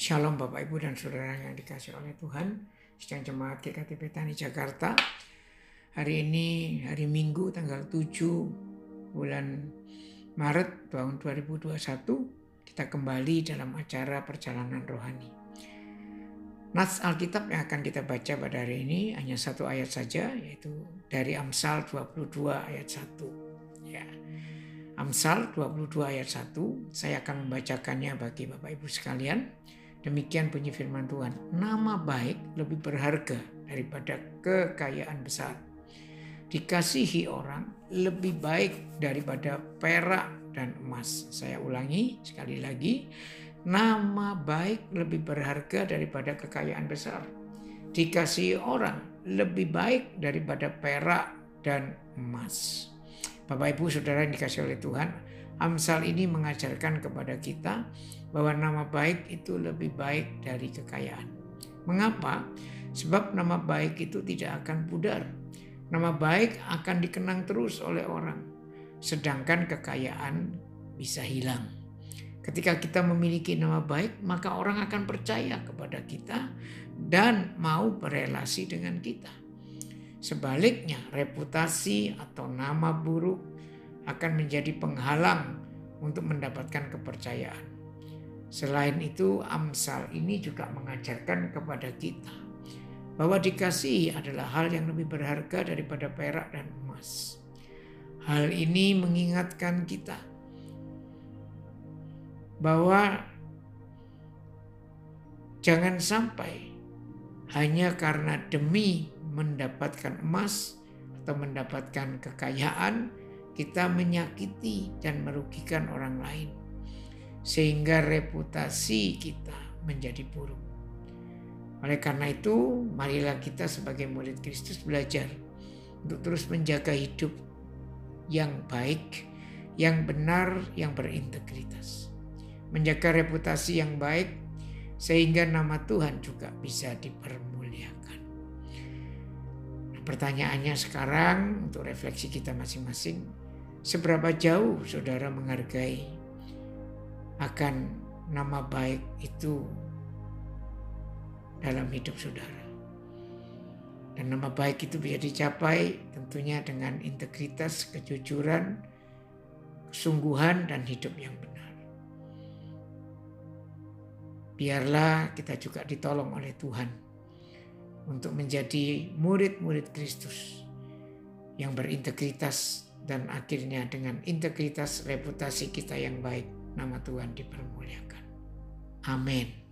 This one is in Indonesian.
Shalom Bapak Ibu dan Saudara yang dikasih oleh Tuhan. Sedang jemaat GKT Petani Jakarta. Hari ini hari Minggu tanggal 7 bulan Maret tahun 2021 kita kembali dalam acara perjalanan rohani. Nats Alkitab yang akan kita baca pada hari ini hanya satu ayat saja yaitu dari Amsal 22 ayat 1. Ya. Amsal 22 ayat 1, saya akan membacakannya bagi Bapak Ibu sekalian. Demikian bunyi firman Tuhan, nama baik lebih berharga daripada kekayaan besar. Dikasihi orang lebih baik daripada perak dan emas. Saya ulangi sekali lagi, nama baik lebih berharga daripada kekayaan besar. Dikasihi orang lebih baik daripada perak dan emas. Bapak Ibu Saudara yang dikasih oleh Tuhan, Amsal ini mengajarkan kepada kita bahwa nama baik itu lebih baik dari kekayaan. Mengapa? Sebab nama baik itu tidak akan pudar. Nama baik akan dikenang terus oleh orang. Sedangkan kekayaan bisa hilang. Ketika kita memiliki nama baik, maka orang akan percaya kepada kita dan mau berelasi dengan kita. Sebaliknya, reputasi atau nama buruk akan menjadi penghalang untuk mendapatkan kepercayaan. Selain itu, Amsal ini juga mengajarkan kepada kita bahwa dikasih adalah hal yang lebih berharga daripada perak dan emas. Hal ini mengingatkan kita bahwa jangan sampai hanya karena demi mendapatkan emas atau mendapatkan kekayaan, kita menyakiti dan merugikan orang lain. Sehingga reputasi kita menjadi buruk. Oleh karena itu, marilah kita sebagai murid Kristus belajar untuk terus menjaga hidup yang baik, yang benar, yang berintegritas. Menjaga reputasi yang baik sehingga nama Tuhan juga bisa dipermuliakan. Pertanyaannya sekarang untuk refleksi kita masing-masing, seberapa jauh saudara menghargai akan nama baik itu dalam hidup saudara. Dan nama baik itu bisa dicapai tentunya dengan integritas, kejujuran, kesungguhan, dan hidup yang benar. Biarlah kita juga ditolong oleh Tuhan untuk menjadi murid-murid Kristus yang berintegritas dan akhirnya dengan integritas reputasi kita yang baik nama Tuhan dipermuliakan. Amin.